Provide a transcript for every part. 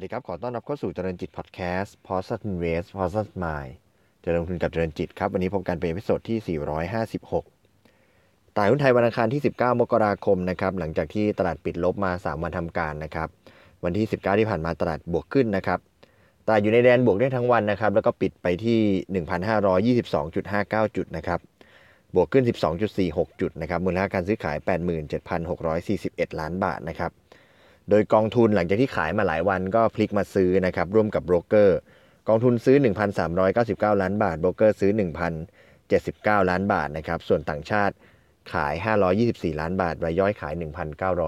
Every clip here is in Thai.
สวัสดีครับ ขอต้อนรับเข้าสู่เจริญจิตพอดแคสต์ p o s t Invest p o s t Mind จะลงทุนกับเจริญจิตครับ วันนี้พบกันเป็น episode ที่ 456 ตลาดหุ้นไทยวันอังคารที่ 19 มกราคมนะครับ หลังจากที่ตลาดปิดลบมา 3 วันทำการนะครับ วันที่ 19 ที่ผ่านมาตลาดบวกขึ้นนะครับ ตลาดอยู่ในแดนบวกได้ทั้งวันนะครับ แล้วก็ปิดไปที่ 1,522.59 จุดนะครับ บวกขึ้น 12.46 จุดนะครับ มูลค่าการซื้อขาย 87,641 ล้านบาทนะครับ โดยกองทุนหลังจากที่ขายมาหลายวันก็พลิกมาซื้อนะครับร่วมกับโบรกเกอร์ กองทุนซื้อ 1,399 ล้านบาทโบรกเกอร์ซื้อ 1,079 ล้านบาทนะครับส่วนต่างชาติขาย 524 ล้านบาทรายย่อยขาย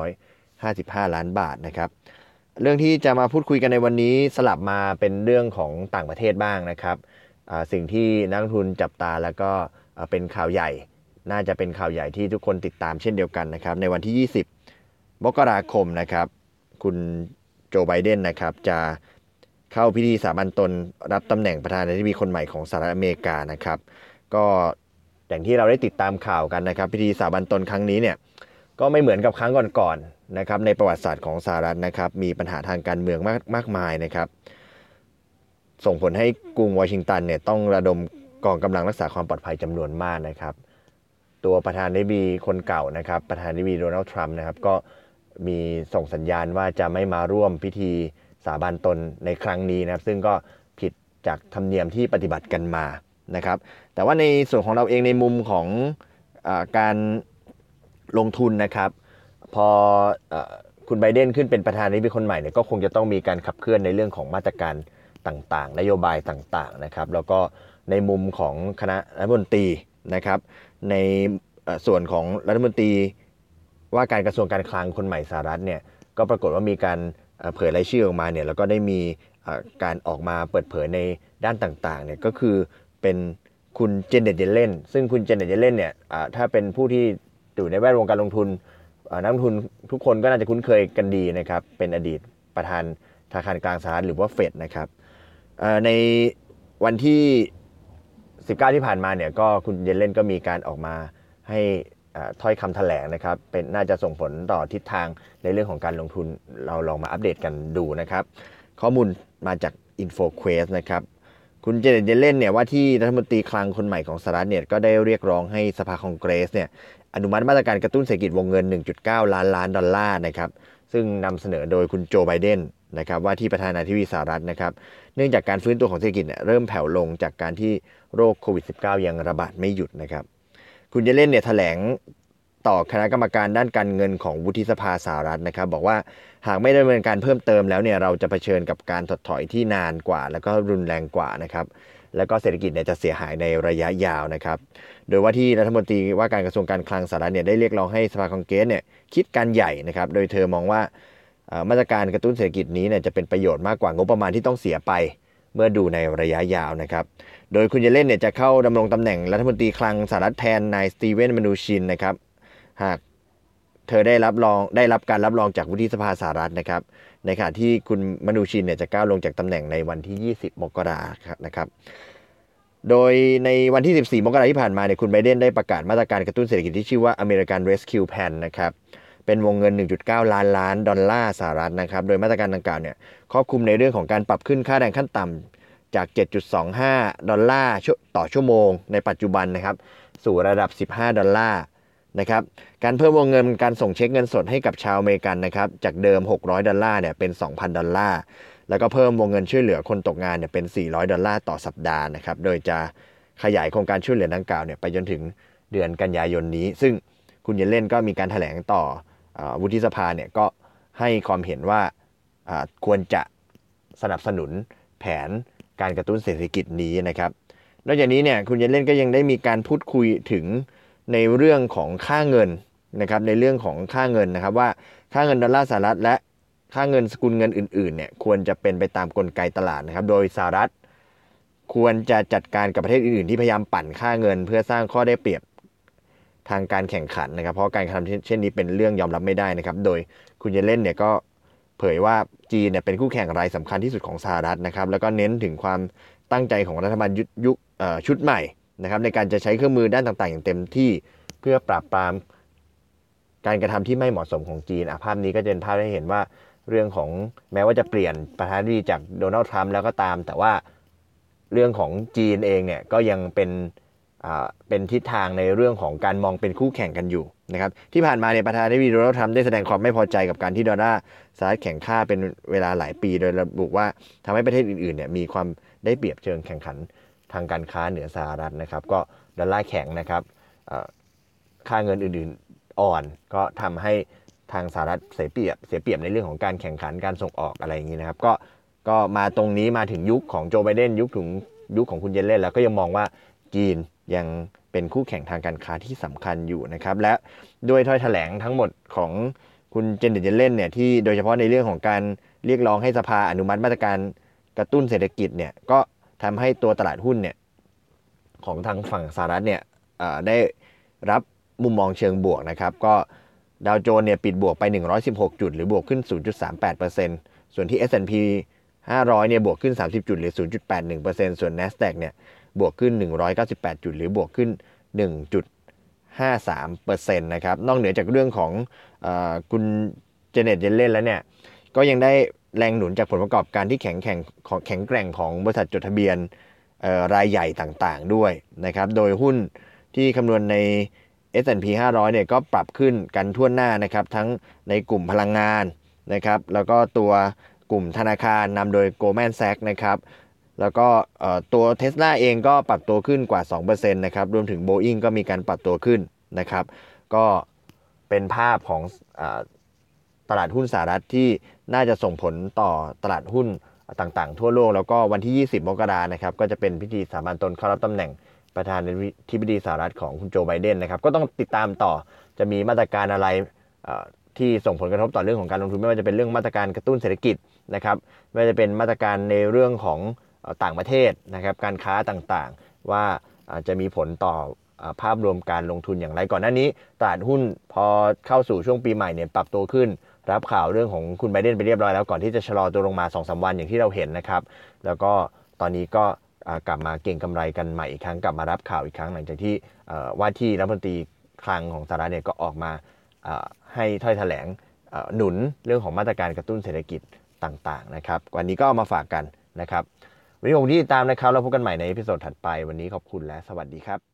1,955 ล้านบาทนะครับเรื่องที่จะมาพูดคุยกันในวันนี้สลับมาเป็นเรื่องของต่างประเทศบ้างนะครับสิ่งที่นักลงทุนจับตาแล้วก็เป็นข่าวใหญ่ น่าจะเป็นข่าวใหญ่ที่ทุกคนติดตามเช่นเดียวกันนะครับในวันที่ 20 มกราคมนะครับ คุณโจไบเดนนะครับ จะเข้าพิธีสาบันตนรับตำแหน่งประธานาธิบดีคนใหม่ของสหรัฐอเมริกานะครับ ก็อย่างที่เราได้ติดตามข่าวกันนะครับ พิธีสาบันตนครั้งนี้เนี่ยก็ไม่เหมือนกับครั้งก่อนๆนะครับ ในประวัติศาสตร์ของสหรัฐนะครับ มีปัญหาทางการเมืองมากมากมายนะครับ ส่งผลให้กรุงวอชิงตันเนี่ยต้องระดมกองกำลังรักษาความปลอดภัยจำนวนมากนะครับ ตัวประธานาธิบดีคนเก่านะครับ ประธานาธิบดีโดนัลด์ทรัมป์นะครับ ก็ มีส่งสัญญาณว่าจะไม่มาร่วมพิธีสาบานตนในครั้งนี้นะครับ ซึ่งก็ผิดจากธรรมเนียมที่ปฏิบัติกันมานะครับ แต่ว่าในส่วนของเราเองในมุมของอการลงทุนนะครับ พออคุณไบเดนขึ้นเป็นประธานาธิบดีคนใหม่เนี่ยก็คงจะต้องมีการขับเคลื่อนในเรื่องของมาตรการต่างๆ นโยบายต่างๆนะครับ แล้วก็ในมุมของคณะรัฐมนตรีนะครับ ในส่วนของรัฐมนตรี ว่าการกระทรวงการคลังคนใหม่สหรัฐเนี่ยก็ปรากฏว่ามีการเผยรายชื่อออกมาเนี่ยแล้วก็ได้มีการออกมาเปิดเผยในด้านต่างๆเนี่ยก็คือเป็นคุณเจนเน็ตเยเลนซึ่งคุณเจนเน็ตเยเลนเนี่ยถ้าเป็นผู้ที่อยู่ในแวดวงการลงทุนนักลงทุนทุกคนก็น่าจะคุ้นเคยกันดีนะครับ เป็นอดีตประธานธนาคารกลางสหรัฐหรือว่าเฟดนะครับในวันที่ 19 ที่ผ่านมาเนี่ยก็คุณเยเลนก็มีการออกมาให้ ถ้อยคำแถลงนะครับเป็นน่าจะส่งผลต่อทิศทางในเรื่องของการลงทุนเราลองมาอัปเดตกันดูนะครับ ข้อมูลมาจาก InfoQuest นะครับคุณเจเนตเยเลนเนี่ยว่าที่รัฐมนตรีคลังคนใหม่ของสหรัฐเนี่ยก็ได้เรียกร้องให้สภาคองเกรสเนี่ยอนุมัติมาตรการกระตุ้นเศรษฐกิจวงเงิน 1.9 ล้านล้านดอลลาร์นะครับซึ่งนำเสนอโดยคุณโจไบเดนนะครับว่าที่ประธานาธิบดีสหรัฐนะครับเนื่องจากการฟื้นตัวของเศรษฐกิจเนี่ยเริ่มแผ่วลงจากการที่โรคโควิด -19 ยังระบาดไม่หยุดนะครับ คุณเยเลนเนี่ยแถลงต่อคณะกรรมการด้านการเงินของวุฒิสภาสหรัฐนะครับ บอกว่าหากไม่ดำเนินการเพิ่มเติมแล้วเนี่ยเราจะเผชิญกับการถดถอยที่นานกว่า แล้วก็รุนแรงกว่านะครับแล้วก็เศรษฐกิจเนี่ยจะเสียหายในระยะยาวนะครับ โดยว่าที่รัฐมนตรีว่าการกระทรวงการคลังสหรัฐเนี่ยได้เรียกร้องให้สภาคองเกรสเนี่ยคิดการใหญ่นะครับ โดยเธอมองว่ามาตรการกระตุ้นเศรษฐกิจนี้เนี่ยจะเป็นประโยชน์มากกว่างบประมาณที่ต้องเสียไป เมื่อดูในระยะยาวนะครับ โดยคุณเยเลนเนี่ยจะเข้าดำรงตำแหน่งรัฐมนตรีคลังสหรัฐแทนนายสตีเวนมานูชินนะครับ หากเธอได้รับรองได้รับการรับรองจากวุฒิสภาสหรัฐนะครับ ในขณะที่คุณมานูชินเนี่ยจะก้าวลงจากตำแหน่งในวันที่ 20 มกราคมนะครับโดยในวันที่ 14 มกราที่ผ่านมาเนี่ยคุณไบเดนได้ประกาศมาตรการกระตุ้นเศรษฐกิจที่ชื่อว่า American Rescue Plan นะครับ เป็นวงเงิน 1.9 ล้านล้านดอลลาร์สหรัฐนะครับโดยมาตรการดังกล่าวเนี่ยครอบคลุมในเรื่องของการปรับขึ้นค่าแรงขั้นต่ำจาก 7.25 ดอลลาร์ต่อชั่วโมงในปัจจุบันนะครับสู่ระดับ 15 ดอลลาร์นะครับการเพิ่มวงเงินการส่งเช็คเงินสดให้กับชาวอเมริกันนะครับจากเดิม 600 ดอลลาร์เนี่ยเป็น 2,000 ดอลลาร์แล้วก็เพิ่มวงเงินช่วยเหลือคนตกงานเนี่ยเป็น 400 ดอลลาร์ต่อสัปดาห์นะครับโดยจะขยายโครงการช่วยเหลือดังกล่าวเนี่ยไปจนถึงเดือนกันยายนนี้ ซึ่งคุณเยลเลนก็มีการแถลงต่อ วุฒิสภาเนี่ยก็ให้ความเห็นว่าควรจะสนับสนุนแผนการกระตุ้นเศรษฐกิจนี้นะครับ นอกจากนี้เนี่ยคุณเยนเล่นก็ยังได้มีการพูดคุยถึงในเรื่องของค่าเงินนะครับในเรื่องของค่าเงินนะครับว่าค่าเงินดอลลาร์สหรัฐและค่าเงินสกุลเงินอื่นๆเนี่ยควรจะเป็นไปตามกลไกตลาดนะครับ โดยสหรัฐ ควรจะจัดการกับประเทศอื่นๆที่พยายามปั่นค่าเงิน เพื่อสร้างข้อได้เปรียบ ทางการแข่งขันนะครับ เพราะการกระทำเช่นนี้เป็นเรื่องยอมรับไม่ได้นะครับ โดยคุณเยเลนเนี่ยก็เผยว่าจีนเนี่ยเป็นคู่แข่งรายสำคัญที่สุดของสหรัฐนะครับ แล้วก็เน้นถึงความตั้งใจของรัฐบาลยุคชุดใหม่นะครับ ในการจะใช้เครื่องมือด้านต่างๆ อย่างเต็มที่เพื่อปราบปรามการกระทำที่ไม่เหมาะสมของจีนภาพนี้ก็จะเป็นภาพให้เห็นว่าเรื่องของแม้ว่าจะเปลี่ยนประธานาธิบดีจากโดนัลด์ทรัมป์แล้วก็ตาม แต่ว่าเรื่องของจีนเองเนี่ยก็ยังเป็น เป็นทิศทางในเรื่องของการมองเป็นคู่แข่งกันอยู่นะครับที่ผ่านมาเนี่ยประธานาธิบดีโดนัลด์ทรัมป์ได้แสดงความไม่พอใจกับการที่ดอลลาร์สหรัฐแข่งค่าเป็นเวลาหลายปี โดยระบุว่าทำให้ประเทศอื่นๆเนี่ยมีความได้เปรียบเชิงแข่งขันทางการค้าเหนือสหรัฐนะครับก็ดอลลาร์แข็งนะครับค่าเงินอื่นๆอ่อนก็ทำให้ทางสหรัฐเสียเปรียบเสียเปรียบในเรื่องของการแข่งขันการส่งออกอะไรอย่างนี้นะครับก็ก็มาตรงนี้มาถึงยุคของโจไบเดนยุคถึงยุคของคุณเยนเล่นแล้วก็ยังมองว่าจีน ยังเป็นคู่แข่งทางการค้าที่สำคัญอยู่นะครับ และด้วยถ้อยแถลงทั้งหมดของคุณเจนเดนเจเล่นเนี่ยที่โดยเฉพาะในเรื่องของการเรียกร้องให้สภาอนุมัติมาตรการกระตุ้นเศรษฐกิจเนี่ยก็ทำให้ตัวตลาดหุ้นเนี่ยของทางฝั่งสหรัฐเนี่ยได้รับมุมมองเชิงบวกนะครับ ก็ดาวโจนเนี่ยปิดบวกไป 116 จุด หรือบวกขึ้น 0.38%ส่วนที่ S&P 500เนี่ยบวกขึ้น 30 จุด หรือ 0.81%ส่วน NASDAQ เนี่ย บวกขึ้น 198 จุด หรือบวกขึ้น 1.53%นะครับ นอกเหนือจากเรื่องของอคุณเจเน็ตเยนเล่นแล้วเนี่ย ก็ยังได้แรงหนุนจากผลประกอบการที่แข็งแข็งของแข็งแกร่งของบริษัทจดทะเบียนรายใหญ่ต่างๆด้วยนะครับ โดยหุ้นที่คำนวณใน S&P 500 เนี่ยก็ปรับขึ้นกันทั่วหน้านะครับ ทั้งในกลุ่มพลังงานนะครับ แล้วก็ตัวกลุ่มธนาคารนำโดย Goldman Sachs นะครับ แล้วก็ตัวเท s l a เองก็ปรับตัวขึ้นกว่า 2%นะครับ รวมถึง Boeing ก็มีการปรับตัวขึ้นนะครับ ก็เป็นภาพของอตลาดหุ้นสหรัฐที่น่าจะส่งผลต่อตลาดหุ้นต่างๆ ทั่วโลก แล้วก็วันที่ 20 มกรานะครับ ก็จะเป็นพิธีสามัญตนเข้ารับตำแหน่งประธานาธิบดีสหรัฐของคุณโจไบเดนนะครับ ก็ต้องติดตามต่อจะมีมาตรการอะไรที่ส่งผลกระทบต่อเรื่องของการลงทุนไม่ว่าจะเป็นเรื่องมาตรการกระตุ้นเศรษฐกิจนะครับไม่ว่าจะเป็นมาตรการในเรื่องของ ต่างประเทศนะครับการค้าต่างๆ ว่าจะมีผลต่อภาพรวมการลงทุนอย่างไรก่อนหน้านี้ตลาดหุ้นพอเข้าสู่ช่วงปีใหม่เนี่ยปรับตัวขึ้น รับข่าวเรื่องของคุณไบเดนไปเรียบร้อยแล้วก่อนที่จะชะลอตัวลงมา2อสวันอย่างที่เราเห็นนะครับแล้วก็ตอนนี้ก็กลับมาเก่งกำไรกันใหม่อีกครั้งกลับมารับข่าวอีกครั้งหลังจากที่ว่าที่รัฐมนตรีคลังของสหรัฐเนี่ยก็ออกมาให้ถ้อยแถลงหนุนเรื่องของมาตรการกระตุ้นเศรษฐกิจต่างๆนะครับวันนี้ก็เอามาฝากกันนะครับ วันนี้ผมที่ติดตามนะครับ แล้วพบกันใหม่ในพิโซดถัดไป วันนี้ขอบคุณและสวัสดีครับ